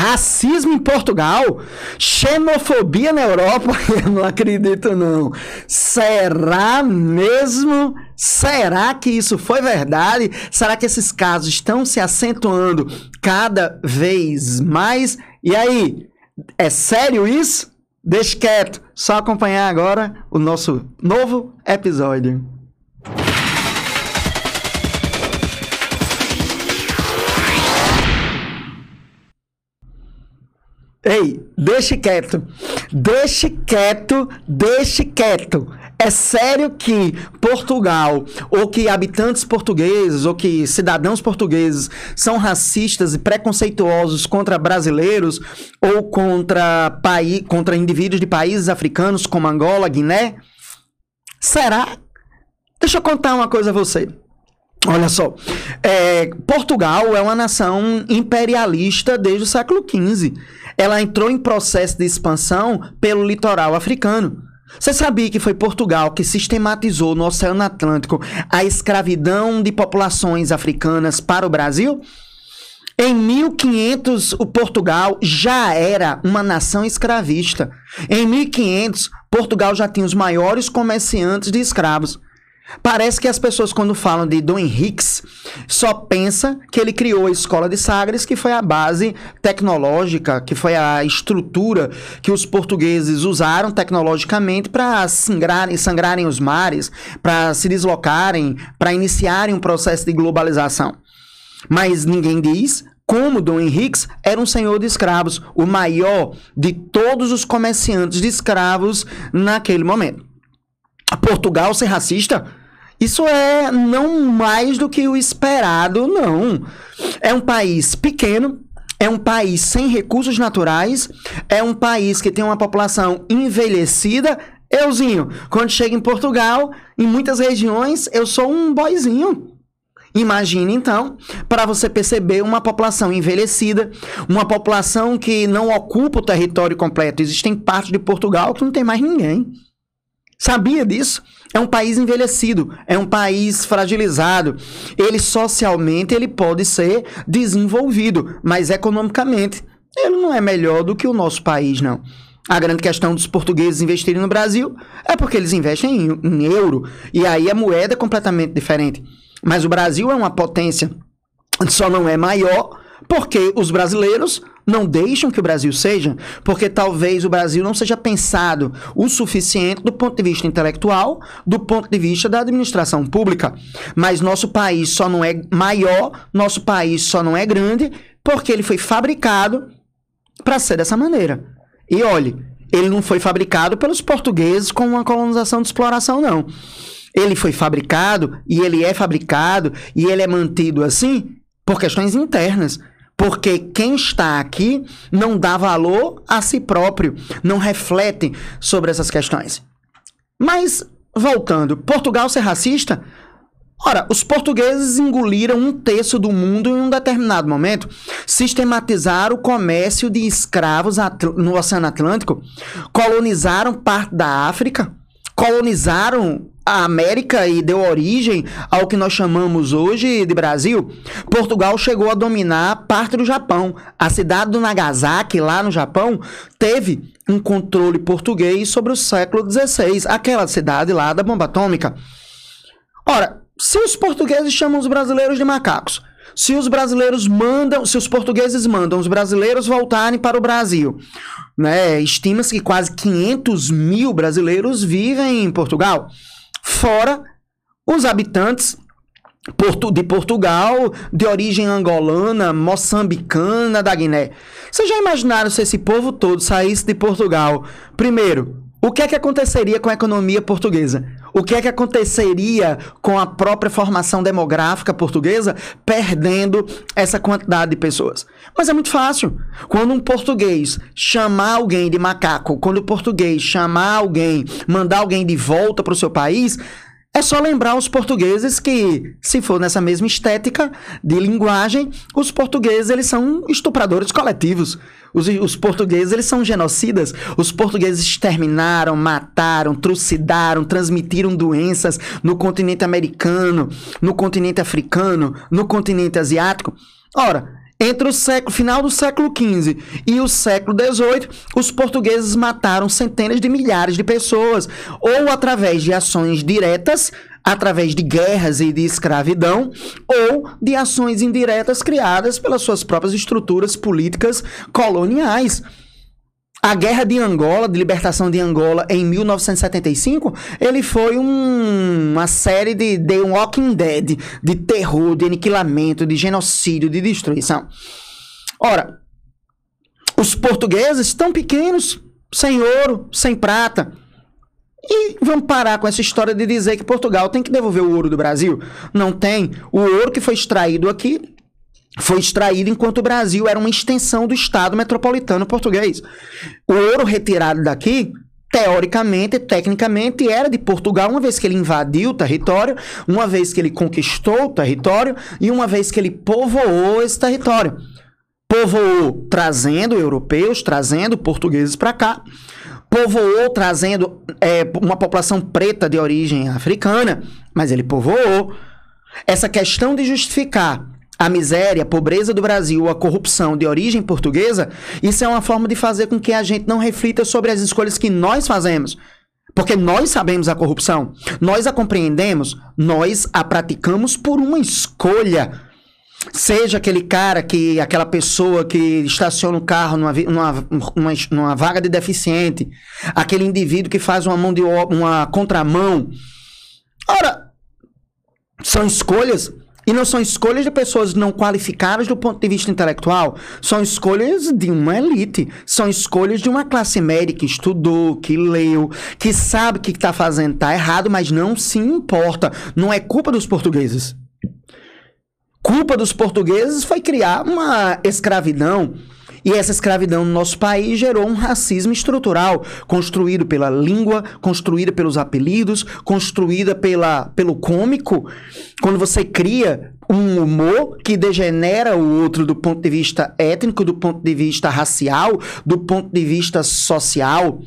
Racismo em Portugal? Xenofobia na Europa? Eu não acredito, não. Será mesmo? Será que isso foi verdade? Será que esses casos estão se acentuando cada vez mais? E aí, é sério isso? Deixe quieto, só acompanhar agora o nosso novo episódio. Ei, deixe quieto. Deixe quieto, deixe quieto. É sério que Portugal, ou que habitantes portugueses, ou que cidadãos portugueses são racistas e preconceituosos contra brasileiros ou contra, paí contra indivíduos de países africanos como Angola, Guiné? Será? Deixa eu contar uma coisa a você. Olha só, é, Portugal é uma nação imperialista desde o século XV ela entrou em processo de expansão pelo litoral africano. Você sabia que foi Portugal que sistematizou no Oceano Atlântico a escravidão de populações africanas para o Brasil? Em 1500, o Portugal já era uma nação escravista. Em 1500, Portugal já tinha os maiores comerciantes de escravos. Parece que as pessoas, quando falam de Dom Henriques, só pensa que ele criou a escola de Sagres, que foi a base tecnológica, que foi a estrutura que os portugueses usaram tecnologicamente para sangrarem, sangrarem os mares, para se deslocarem, para iniciarem um processo de globalização. Mas ninguém diz como Dom Henriques era um senhor de escravos, o maior de todos os comerciantes de escravos naquele momento. Portugal ser racista? Isso é não mais do que o esperado, não. É um país pequeno, é um país sem recursos naturais, é um país que tem uma população envelhecida. Euzinho, quando chega em Portugal, em muitas regiões, eu sou um boizinho. Imagine então, para você perceber uma população envelhecida, uma população que não ocupa o território completo. Existem partes de Portugal que não tem mais ninguém. Sabia disso? É um país envelhecido, é um país fragilizado. Ele socialmente ele pode ser desenvolvido, mas economicamente ele não é melhor do que o nosso país, não. A grande questão dos portugueses investirem no Brasil é porque eles investem em, em euro e aí a moeda é completamente diferente. Mas o Brasil é uma potência, só não é maior porque os brasileiros não deixam que o Brasil seja, porque talvez o Brasil não seja pensado o suficiente do ponto de vista intelectual, do ponto de vista da administração pública. Mas nosso país só não é maior, nosso país só não é grande, porque ele foi fabricado para ser dessa maneira. E olhe, ele não foi fabricado pelos portugueses com uma colonização de exploração, não. Ele foi fabricado e ele é fabricado e ele é mantido assim por questões internas. Porque quem está aqui não dá valor a si próprio, não reflete sobre essas questões. Mas, voltando, Portugal ser racista? Ora, os portugueses engoliram um terço do mundo em um determinado momento, sistematizaram o comércio de escravos no Oceano Atlântico, colonizaram parte da África, colonizaram a América e deu origem ao que nós chamamos hoje de Brasil, Portugal chegou a dominar parte do Japão. A cidade do Nagasaki, lá no Japão, teve um controle português sobre o século XVI, aquela cidade lá da bomba atômica. Ora, se os portugueses chamam os brasileiros de macacos, se os brasileiros mandam, se os portugueses mandam os brasileiros voltarem para o Brasil, né? Estima-se que quase 500 mil brasileiros vivem em Portugal. Fora os habitantes de Portugal, de origem angolana, moçambicana, da Guiné. Vocês já imaginaram se esse povo todo saísse de Portugal? Primeiro, o que é que aconteceria com a economia portuguesa? O que é que aconteceria com a própria formação demográfica portuguesa perdendo essa quantidade de pessoas? Mas é muito fácil. Quando um português chamar alguém de macaco, quando o português chamar alguém, mandar alguém de volta para o seu país, é só lembrar os portugueses que, se for nessa mesma estética de linguagem, os portugueses eles são estupradores coletivos. Os, os portugueses eles são genocidas. Os portugueses exterminaram, mataram, trucidaram, transmitiram doenças no continente americano, no continente africano, no continente asiático. Ora, Entre o século, final do século XV e o século XVIII, os portugueses mataram centenas de milhares de pessoas, ou através de ações diretas, através de guerras e de escravidão, ou de ações indiretas criadas pelas suas próprias estruturas políticas coloniais. A Guerra de Angola, de libertação de Angola, em 1975, ele foi um, uma série de The Walking Dead, de terror, de aniquilamento, de genocídio, de destruição. Ora, os portugueses tão pequenos, sem ouro, sem prata, e vamos parar com essa história de dizer que Portugal tem que devolver o ouro do Brasil. Não tem. O ouro que foi extraído aqui foi extraído enquanto o Brasil era uma extensão do Estado metropolitano português. O ouro retirado daqui, teoricamente, tecnicamente, era de Portugal, uma vez que ele invadiu o território, uma vez que ele conquistou o território e uma vez que ele povoou esse território. Povoou trazendo europeus, trazendo portugueses para cá. Povoou trazendo é, uma população preta de origem africana, mas ele povoou. Essa questão de justificar a miséria, a pobreza do Brasil, a corrupção de origem portuguesa, isso é uma forma de fazer com que a gente não reflita sobre as escolhas que nós fazemos. Porque nós sabemos a corrupção, nós a compreendemos, nós a praticamos por uma escolha. Seja aquele cara que, aquela pessoa que estaciona o carro numa, numa, numa, numa vaga de deficiente, aquele indivíduo que faz uma mão de uma contramão. Ora, são escolhas e não são escolhas de pessoas não qualificadas do ponto de vista intelectual. São escolhas de uma elite. São escolhas de uma classe média que estudou, que leu, que sabe que está fazendo está errado, mas não se importa. Não é culpa dos portugueses. Culpa dos portugueses foi criar uma escravidão e essa escravidão no nosso país gerou um racismo estrutural, construído pela língua, construída pelos apelidos, construída pela, pelo cômico. Quando você cria um humor que degenera o outro do ponto de vista étnico, do ponto de vista racial, do ponto de vista social,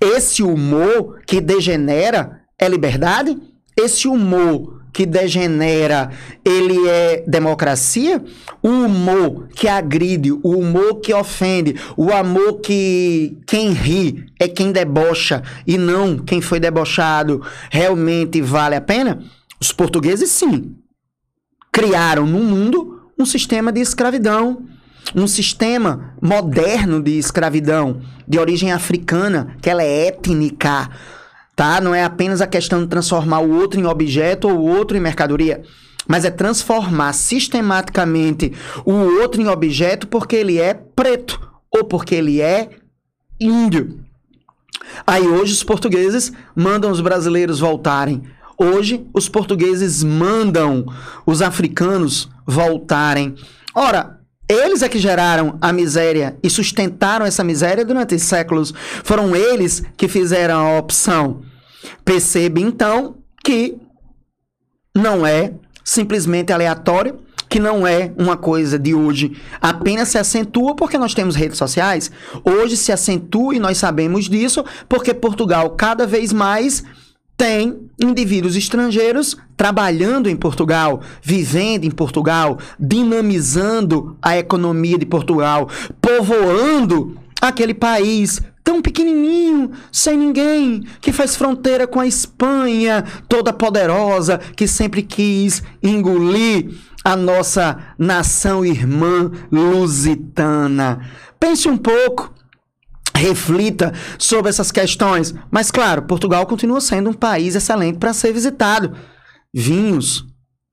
esse humor que degenera é liberdade? Esse humor que degenera, ele é democracia? O humor que agride, o humor que ofende, o amor que quem ri é quem debocha e não quem foi debochado, realmente vale a pena? Os portugueses, sim, criaram no mundo um sistema de escravidão, um sistema moderno de escravidão, de origem africana, que ela é étnica, tá? Não é apenas a questão de transformar o outro em objeto ou o outro em mercadoria, mas é transformar sistematicamente o outro em objeto porque ele é preto ou porque ele é índio. Aí hoje os portugueses mandam os brasileiros voltarem. Hoje os portugueses mandam os africanos voltarem. Ora, eles é que geraram a miséria e sustentaram essa miséria durante séculos. Foram eles que fizeram a opção Perceba então que não é simplesmente aleatório, que não é uma coisa de hoje, apenas se acentua porque nós temos redes sociais. Hoje se acentua e nós sabemos disso porque Portugal cada vez mais tem indivíduos estrangeiros trabalhando em Portugal, vivendo em Portugal, dinamizando a economia de Portugal, povoando aquele país tão pequenininho, sem ninguém, que faz fronteira com a Espanha, toda poderosa, que sempre quis engolir a nossa nação irmã lusitana. Pense um pouco, reflita sobre essas questões. Mas, claro, Portugal continua sendo um país excelente para ser visitado. Vinhos,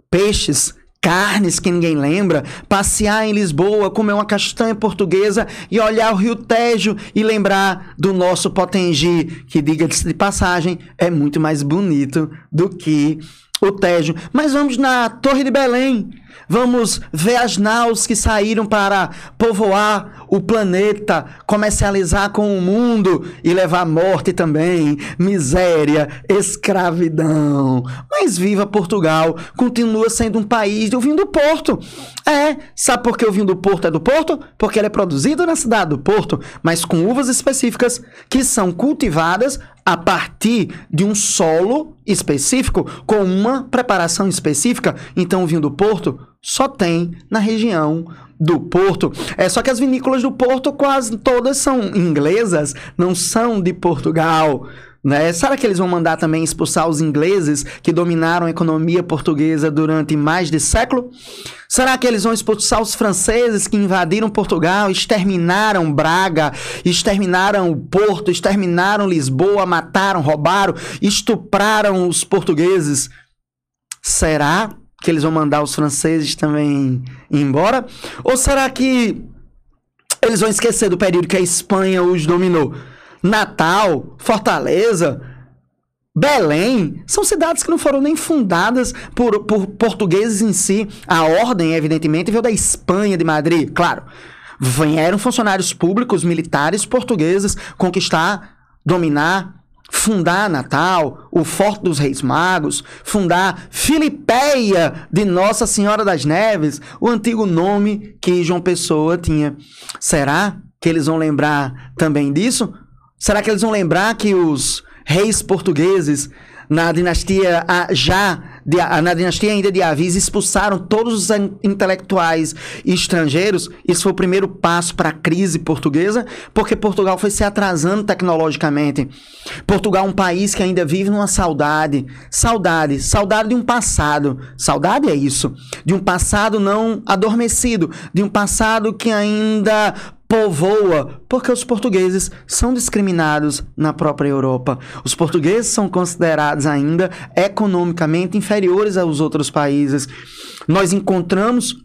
peixes, carnes que ninguém lembra, passear em Lisboa, comer uma castanha portuguesa e olhar o Rio Tejo e lembrar do nosso Potengi, que diga-se de passagem, é muito mais bonito do que o Tejo. Mas vamos na Torre de Belém. Vamos ver as naus que saíram para povoar o planeta, comercializar com o mundo e levar morte também, miséria, escravidão. Mas viva Portugal, continua sendo um país do vinho do Porto. É, sabe por que o vinho do Porto é do Porto? Porque ele é produzido na cidade do Porto, mas com uvas específicas que são cultivadas a partir de um solo específico, com uma preparação específica. Então, o vinho do Porto só tem na região do Porto. É só que as vinícolas do Porto quase todas são inglesas, não são de Portugal. Né? Será que eles vão mandar também expulsar os ingleses que dominaram a economia portuguesa durante mais de século? Será que eles vão expulsar os franceses que invadiram Portugal, exterminaram Braga, exterminaram o Porto, exterminaram Lisboa, mataram, roubaram, estupraram os portugueses? Será que eles vão mandar os franceses também embora? Ou será que eles vão esquecer do período que a Espanha os dominou? Natal, Fortaleza, Belém, são cidades que não foram nem fundadas por, por portugueses em si. A ordem, evidentemente, veio da Espanha, de Madrid, claro. Vieram funcionários públicos, militares portugueses conquistar, dominar fundar Natal, o Forte dos Reis Magos, fundar Filipeia de Nossa Senhora das Neves, o antigo nome que João Pessoa tinha. Será que eles vão lembrar também disso? Será que eles vão lembrar que os reis portugueses na dinastia já de, na dinastia ainda de Avis expulsaram todos os intelectuais estrangeiros. Isso foi o primeiro passo para a crise portuguesa, porque Portugal foi se atrasando tecnologicamente. Portugal é um país que ainda vive numa saudade, saudade, saudade de um passado. Saudade é isso, de um passado não adormecido, de um passado que ainda povoa, porque os portugueses são discriminados na própria Europa. Os portugueses são considerados ainda economicamente inferiores aos outros países. Nós encontramos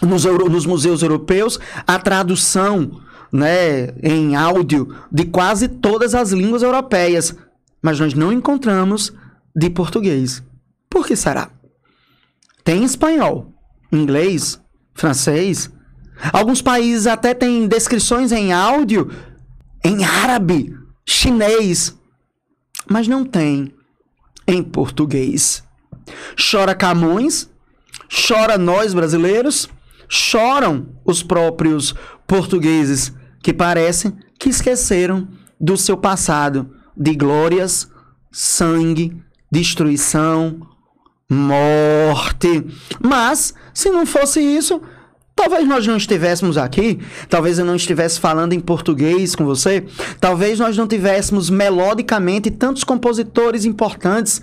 nos, nos museus europeus a tradução né, em áudio de quase todas as línguas europeias, mas nós não encontramos de português. Por que será? Tem espanhol, inglês, francês, Alguns países até têm descrições em áudio em árabe, chinês, mas não tem em português. Chora Camões, chora nós brasileiros, choram os próprios portugueses que parecem que esqueceram do seu passado de glórias, sangue, destruição, morte. Mas, se não fosse isso, Talvez nós não estivéssemos aqui, talvez eu não estivesse falando em português com você, talvez nós não tivéssemos melodicamente tantos compositores importantes.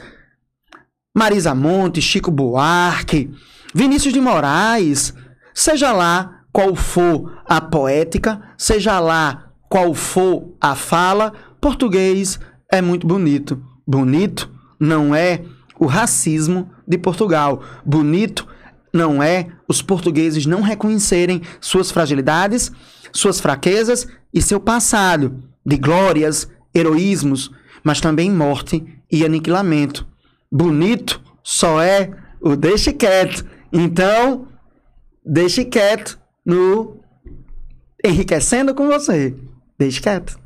Marisa Monte, Chico Buarque, Vinícius de Moraes, seja lá qual for a poética, seja lá qual for a fala, português é muito bonito. Bonito não é o racismo de Portugal. Bonito não é os portugueses não reconhecerem suas fragilidades, suas fraquezas e seu passado de glórias, heroísmos, mas também morte e aniquilamento. Bonito só é o deixe quieto. Então, deixe quieto no enriquecendo com você. Deixe quieto.